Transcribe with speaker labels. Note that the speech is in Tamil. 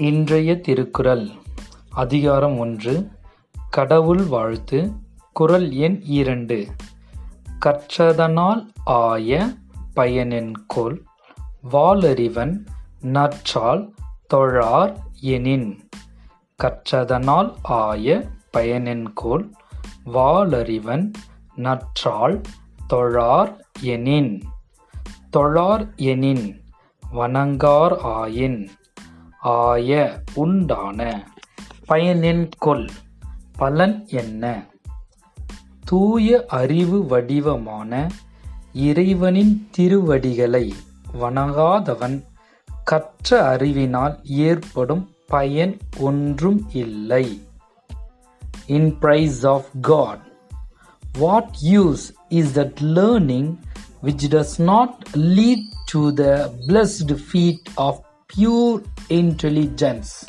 Speaker 1: இன்றைய திருக்குறள். அதிகாரம் ஒன்று. கடவுள் வாழ்த்து. குறள் எண் இரண்டு. கற்றதனால் ஆய பயனென்கொல் வாலறிவன் நற்றால் தொழார் எனின். கற்றதனால் ஆய பயனென்கொல் வாலறிவன் நற்றால் தொழார் எனின். தொழார் எனின். வணங்கார் ஆயின். ஆய உண்டான பயனென்கொல் பலன் என்ன? தூய அறிவு வடிவமான இறைவனின் திருவடிகளை வணங்காதவன் கற்ற அறிவினால் ஏற்படும் பயன் ஒன்றும் இல்லை. In praise of God what use is that learning which does not lead to the blessed feet of pure intelligence